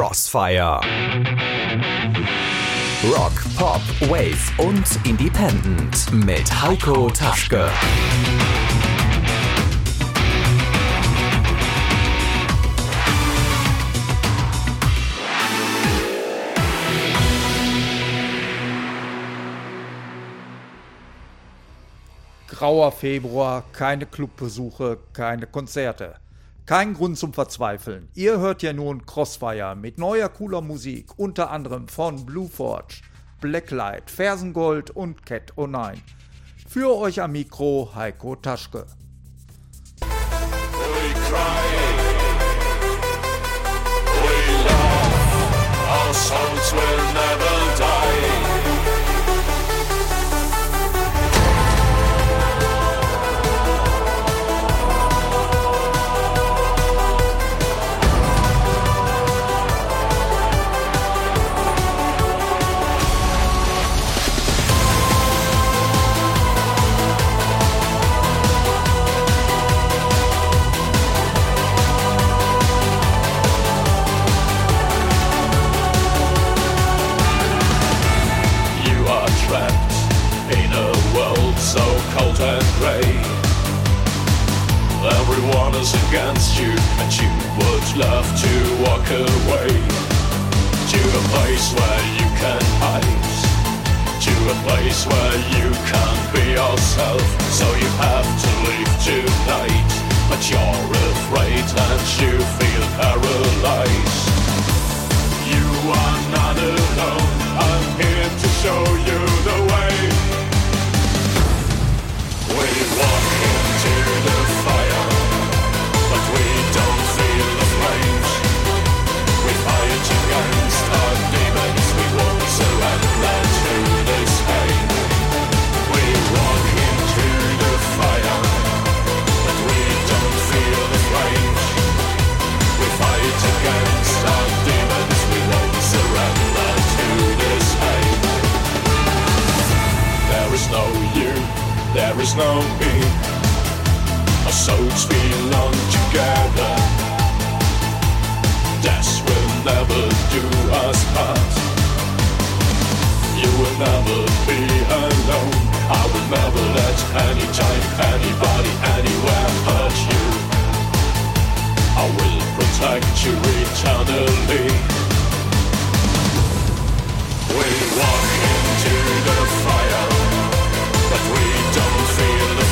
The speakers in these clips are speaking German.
Crossfire. Rock, Pop, Wave und Independent mit Heiko Taschke. Grauer Februar, keine Clubbesuche, keine Konzerte. Kein Grund zum Verzweifeln. Ihr hört ja nun Crossfire mit neuer cooler Musik, unter anderem von Blue Forge, Blacklight, Fersengold und Cat O9. Für euch am Mikro Heiko Taschke. Against you, and you would love to walk away to a place where you can hide, to a place where you can be yourself. So you have to leave tonight, but you're afraid and you feel paralyzed. You are not alone. I'm here to show you there is no me. Our souls belong together. Death will never do us part. You will never be alone. I will never let any time, anybody, anywhere hurt you. I will protect you eternally. We walk into the fire, we don't feel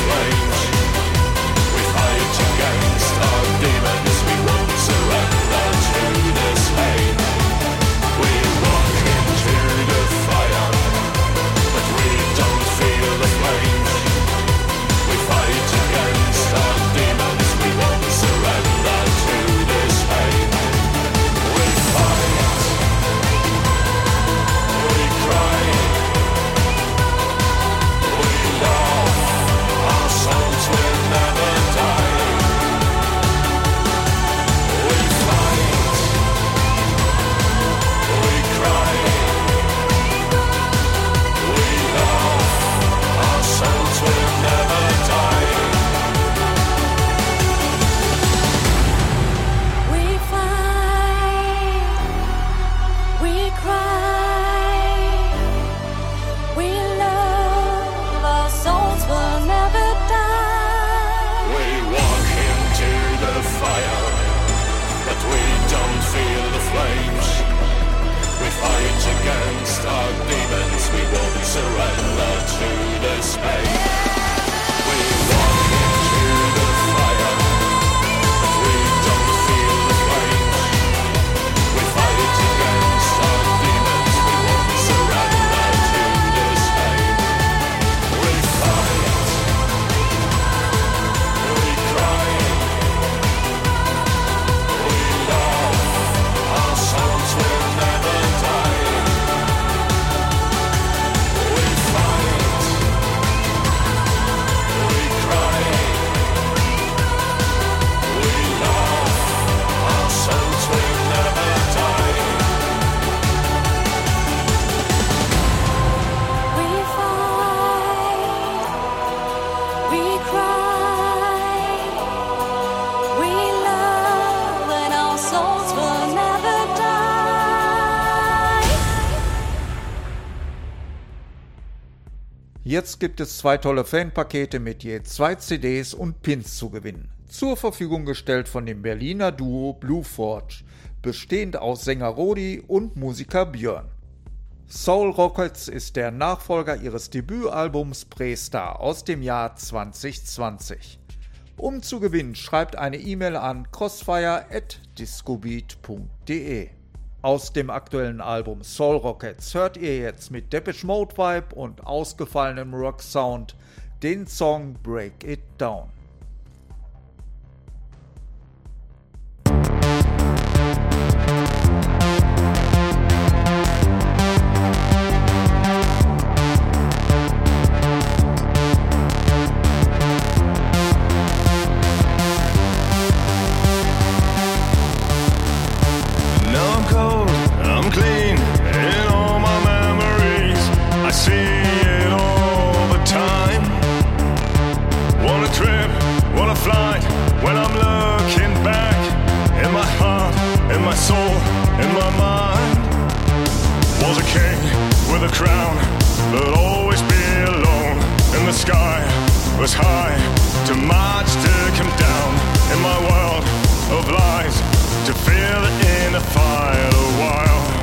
Jetzt gibt es zwei tolle Fanpakete mit je zwei CDs und Pins zu gewinnen. Zur Verfügung gestellt von dem Berliner Duo Blue Forge, bestehend aus Sänger Rodi und Musiker Björn. Soul Rockets ist der Nachfolger ihres Debütalbums Prestar aus dem Jahr 2020. Um zu gewinnen, schreibt eine E-Mail an crossfire.discobeat.de. Aus dem aktuellen Album Soul Rockets hört ihr jetzt mit Depeche Mode Vibe und ausgefallenem Rock Sound den Song Break It Down. Crown, but always be alone. In the sky was high, too much to come down. In my world of lies, to feel it in a fight a while.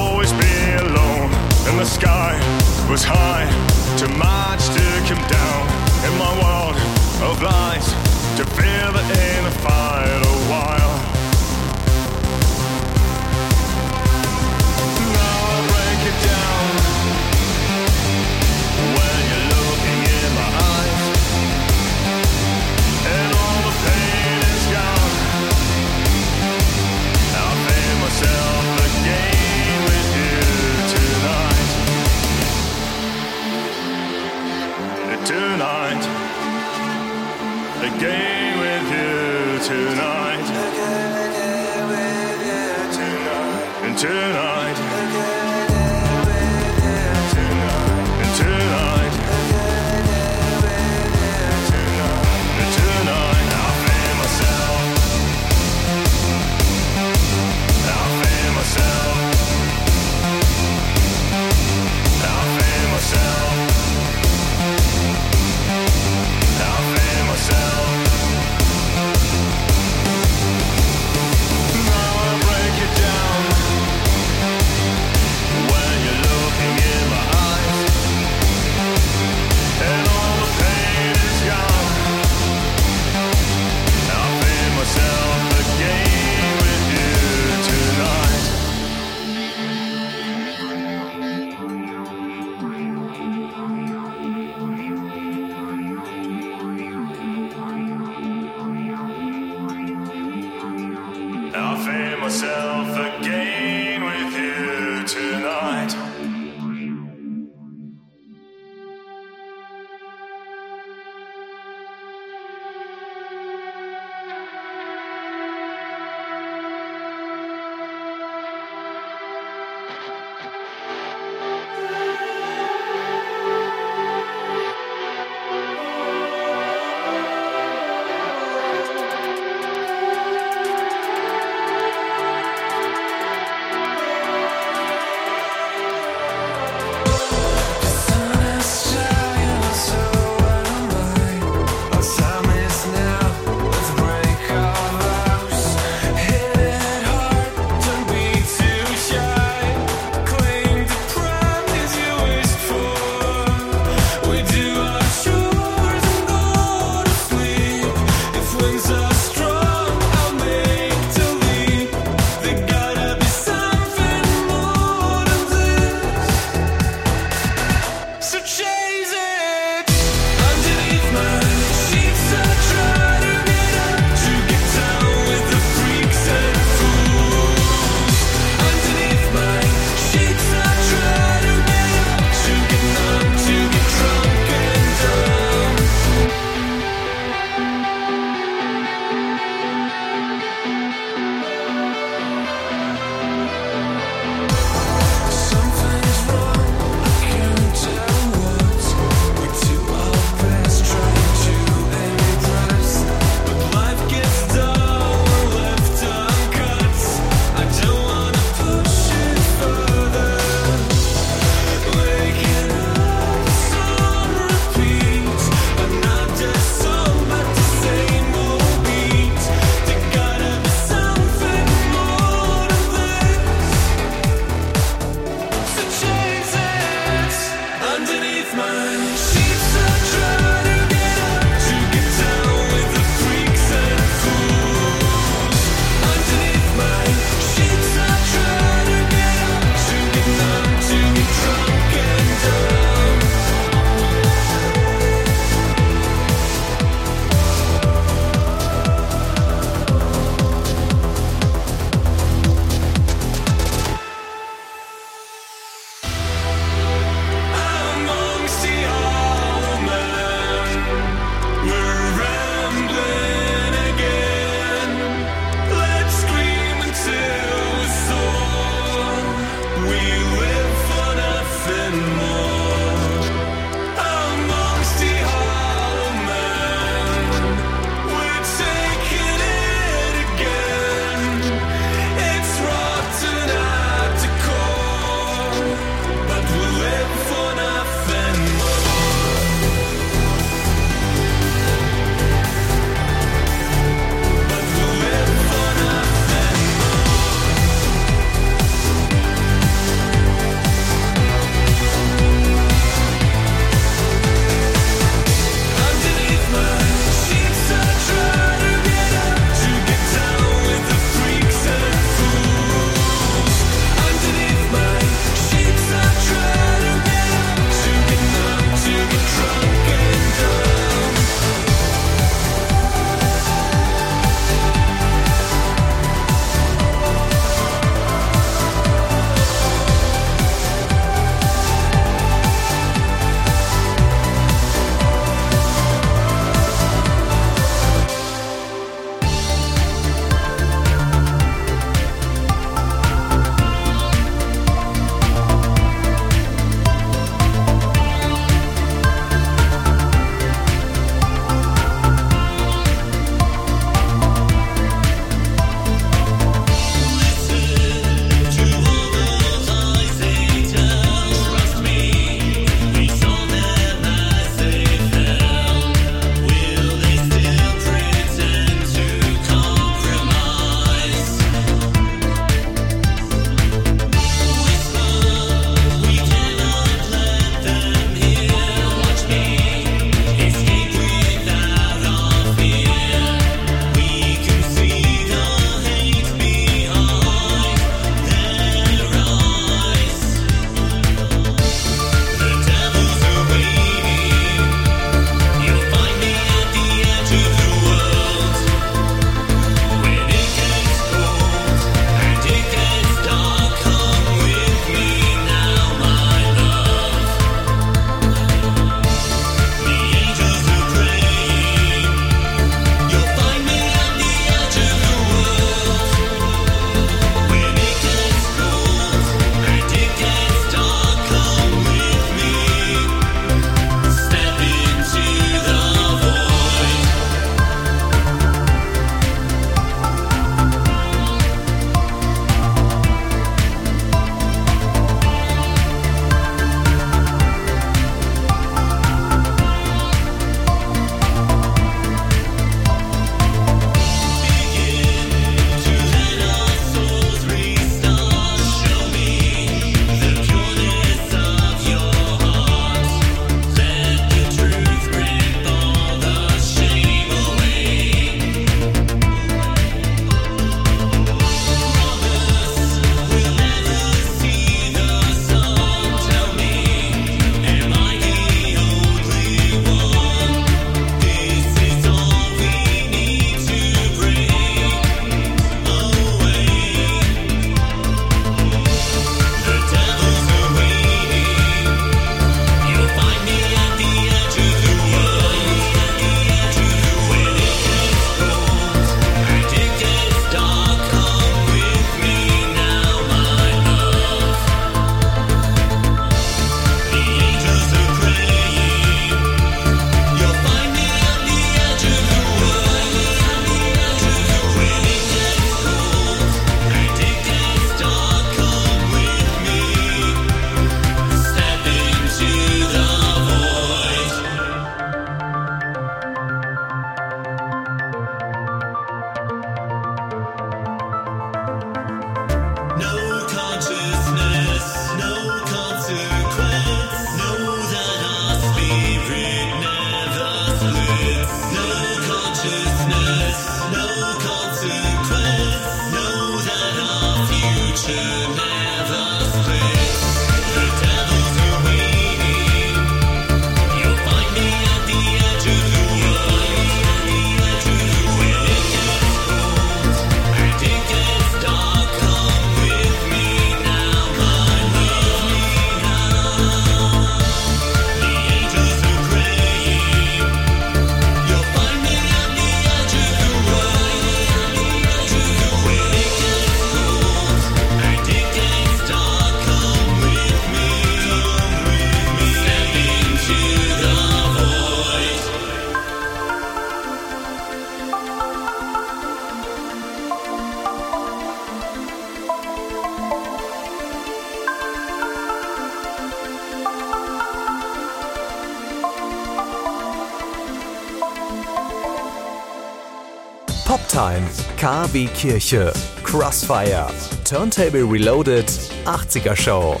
KW Kirche, Crossfire, Turntable Reloaded, 80er Show.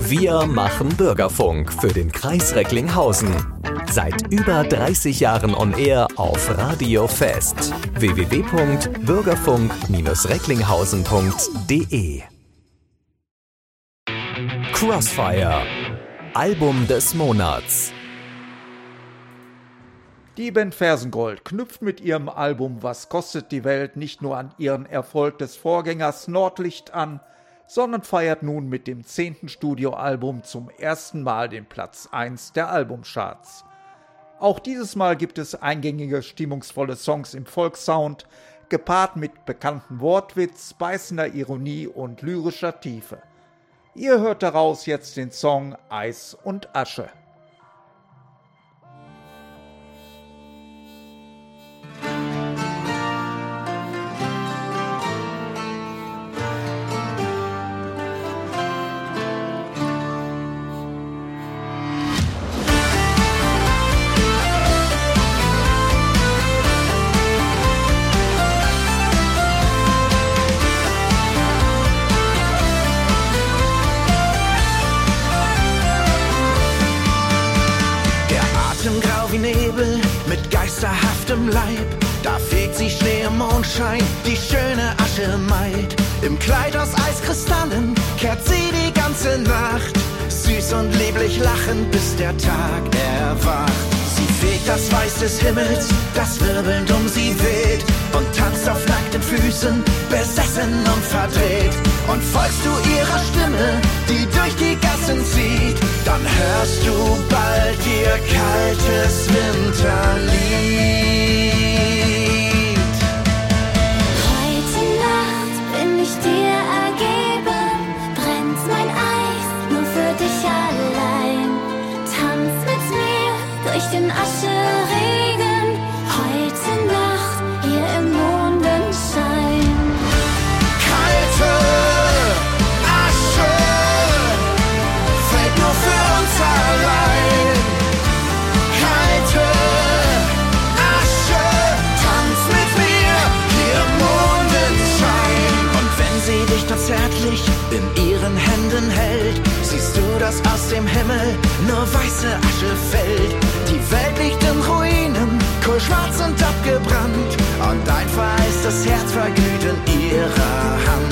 Wir machen Bürgerfunk für den Kreis Recklinghausen. Seit über 30 Jahren on Air auf Radio Fest. www.bürgerfunk-recklinghausen.de Crossfire. Album des Monats. Die Band Fersengold knüpft mit ihrem Album Was kostet die Welt nicht nur an ihren Erfolg des Vorgängers Nordlicht an, sondern feiert nun mit dem zehnten Studioalbum zum ersten Mal den Platz 1 der Albumcharts. Auch dieses Mal gibt es eingängige, stimmungsvolle Songs im Volkssound, gepaart mit bekannten Wortwitz, beißender Ironie und lyrischer Tiefe. Ihr hört daraus jetzt den Song Eis und Asche. Lachend, bis der Tag erwacht. Sie fegt das Weiß des Himmels, das wirbelnd um sie weht. Und tanzt auf nackten Füßen, besessen und verdreht. Und folgst du ihrer Stimme, die durch die Gassen zieht, dann hörst du bald ihr kaltes Winterlied. Dem Himmel nur weiße Asche fällt. Die Welt liegt in Ruinen, kohlschwarz und abgebrannt. Und ein vereistes Herz verglüht in ihrer Hand.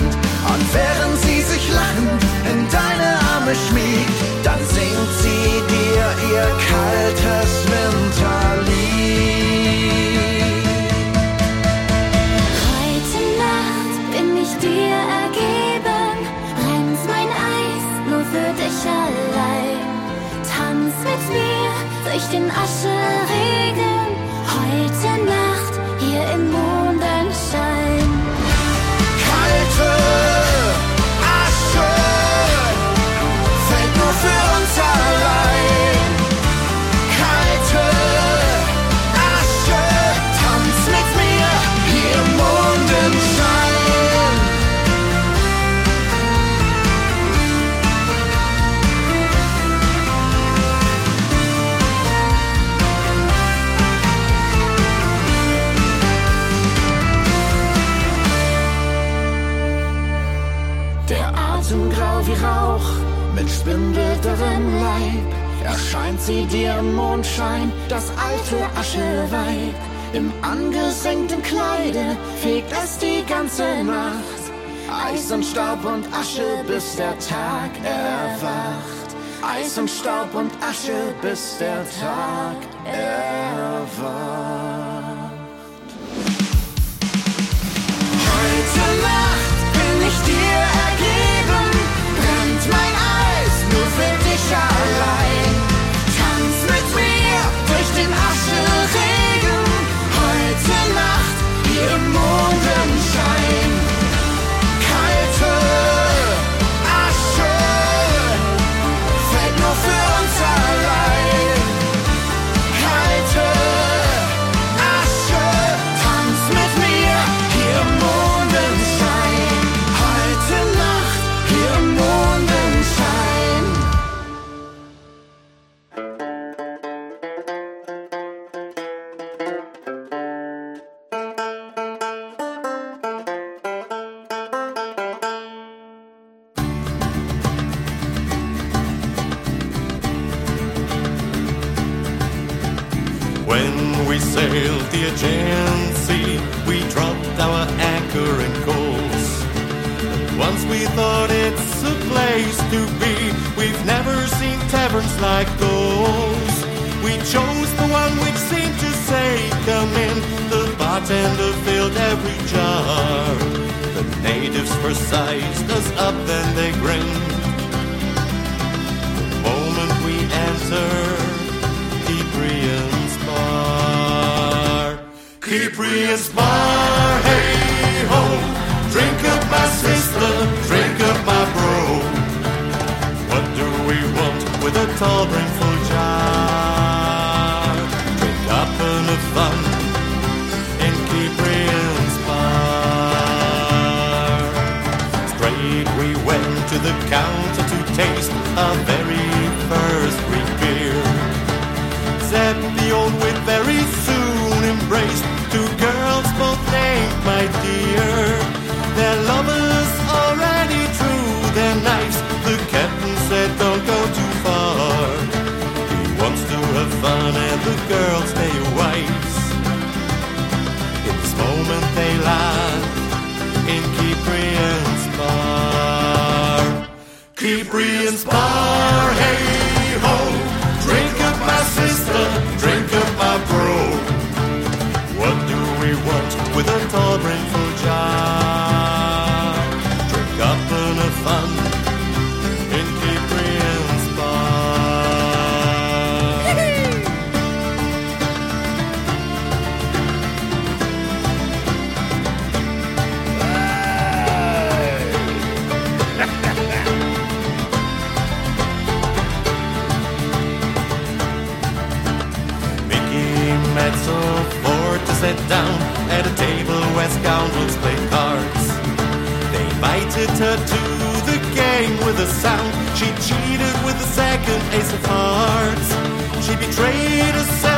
Mit spindelterem Leib. Erscheint sie dir im Mondschein, das alte Ascheweib. Im angesenkten Kleide fegt es die ganze Nacht. Eis und Staub und Asche, bis der Tag erwacht. Eis und Staub und Asche, bis der Tag erwacht. Counter to taste a very first reason. Free and bar. Hey ho, drink up my sister, drink up my bro. What do we want with a tall brain? her to the game with a sound. She cheated with the second ace of hearts. She betrayed herself.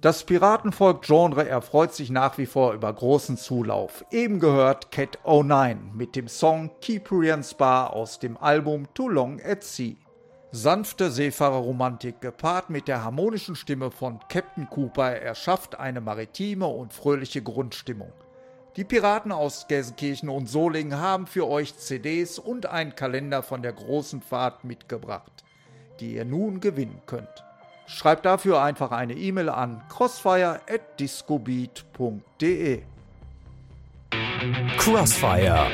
Das Piratenvolk-Genre erfreut sich nach wie vor über großen Zulauf. Eben gehört Cat 09 mit dem Song Kyprian Spa aus dem Album Too Long at Sea. Sanfte Seefahrerromantik gepaart mit der harmonischen Stimme von Captain Cooper erschafft eine maritime und fröhliche Grundstimmung. Die Piraten aus Gelsenkirchen und Solingen haben für euch CDs und einen Kalender von der großen Fahrt mitgebracht, die ihr nun gewinnen könnt. Schreib dafür einfach eine E-Mail an crossfire@discobeat.de. Crossfire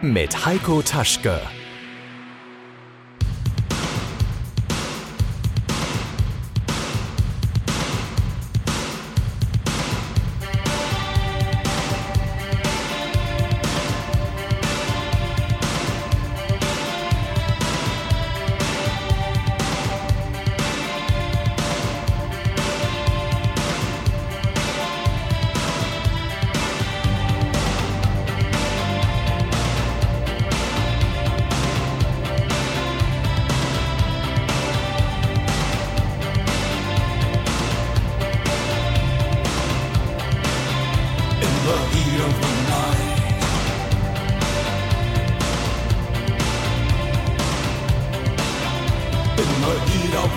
mit Heiko Taschke.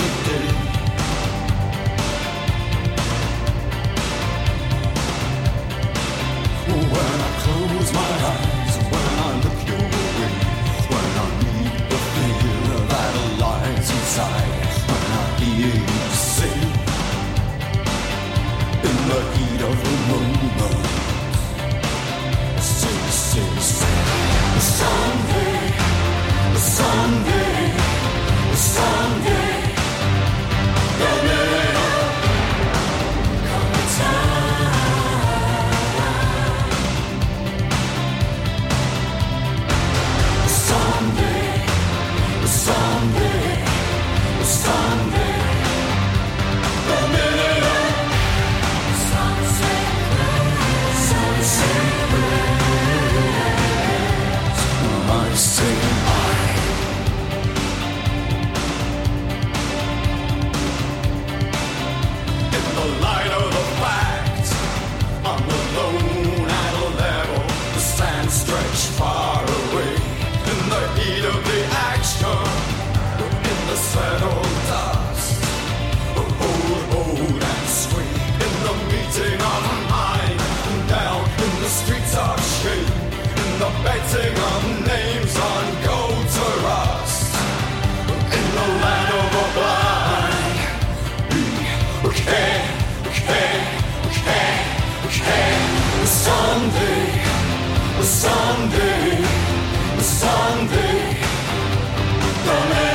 the day. Sunday, the Sunday, the Sunday, the Sunday.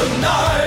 the night.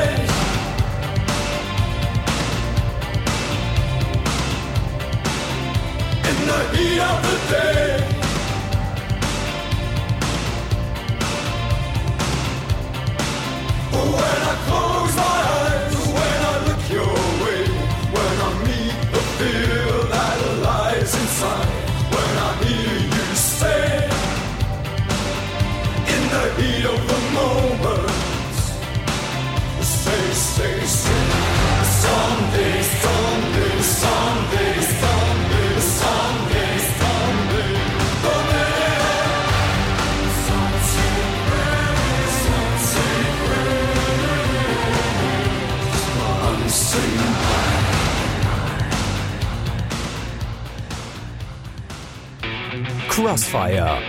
Crossfire.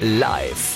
Live.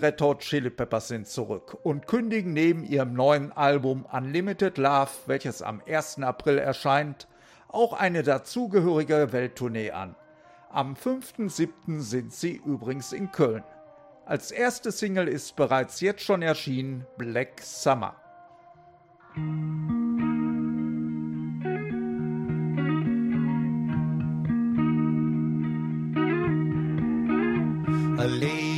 Red Hot Chili Peppers sind zurück und kündigen neben ihrem neuen Album Unlimited Love, welches am 1. April erscheint, auch eine dazugehörige Welttournee an. Am 5.7. sind sie übrigens in Köln. Als erste Single ist bereits jetzt schon erschienen Black Summer. A lady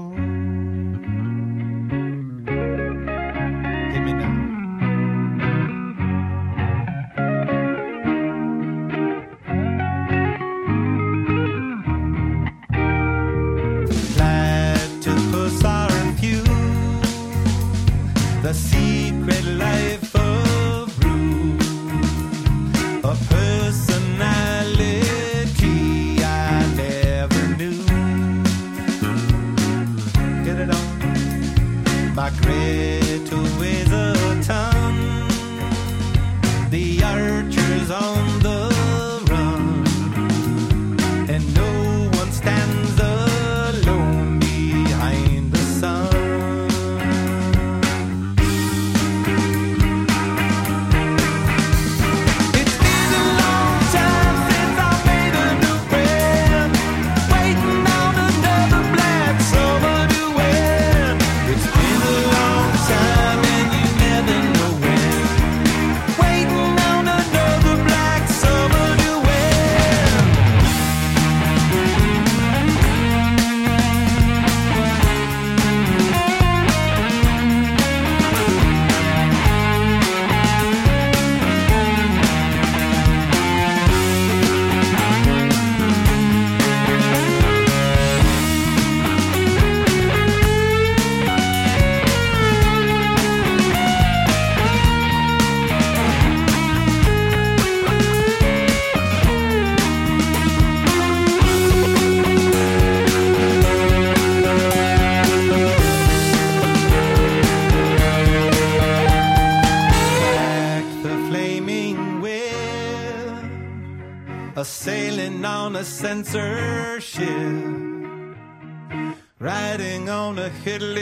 Censorship, riding on a headless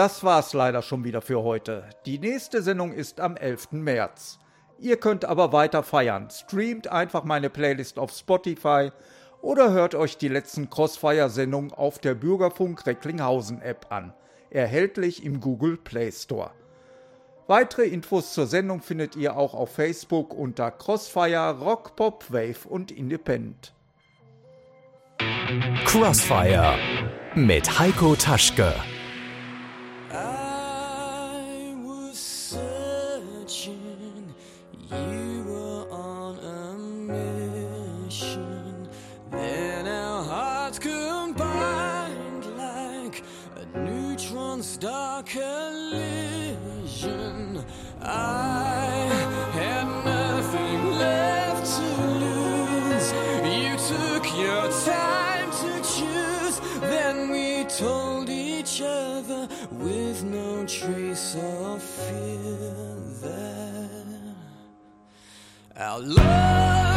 Das war's leider schon wieder für heute. Die nächste Sendung ist am 11. März. Ihr könnt aber weiter feiern. Streamt einfach meine Playlist auf Spotify oder hört euch die letzten Crossfire-Sendungen auf der Bürgerfunk Recklinghausen App an. Erhältlich im Google Play Store. Weitere Infos zur Sendung findet ihr auch auf Facebook unter Crossfire, Rock, Pop, Wave und Independent. Crossfire mit Heiko Taschke. Star collision. I had nothing left to lose. You took your time to choose. Then we told each other with no trace of fear that our love.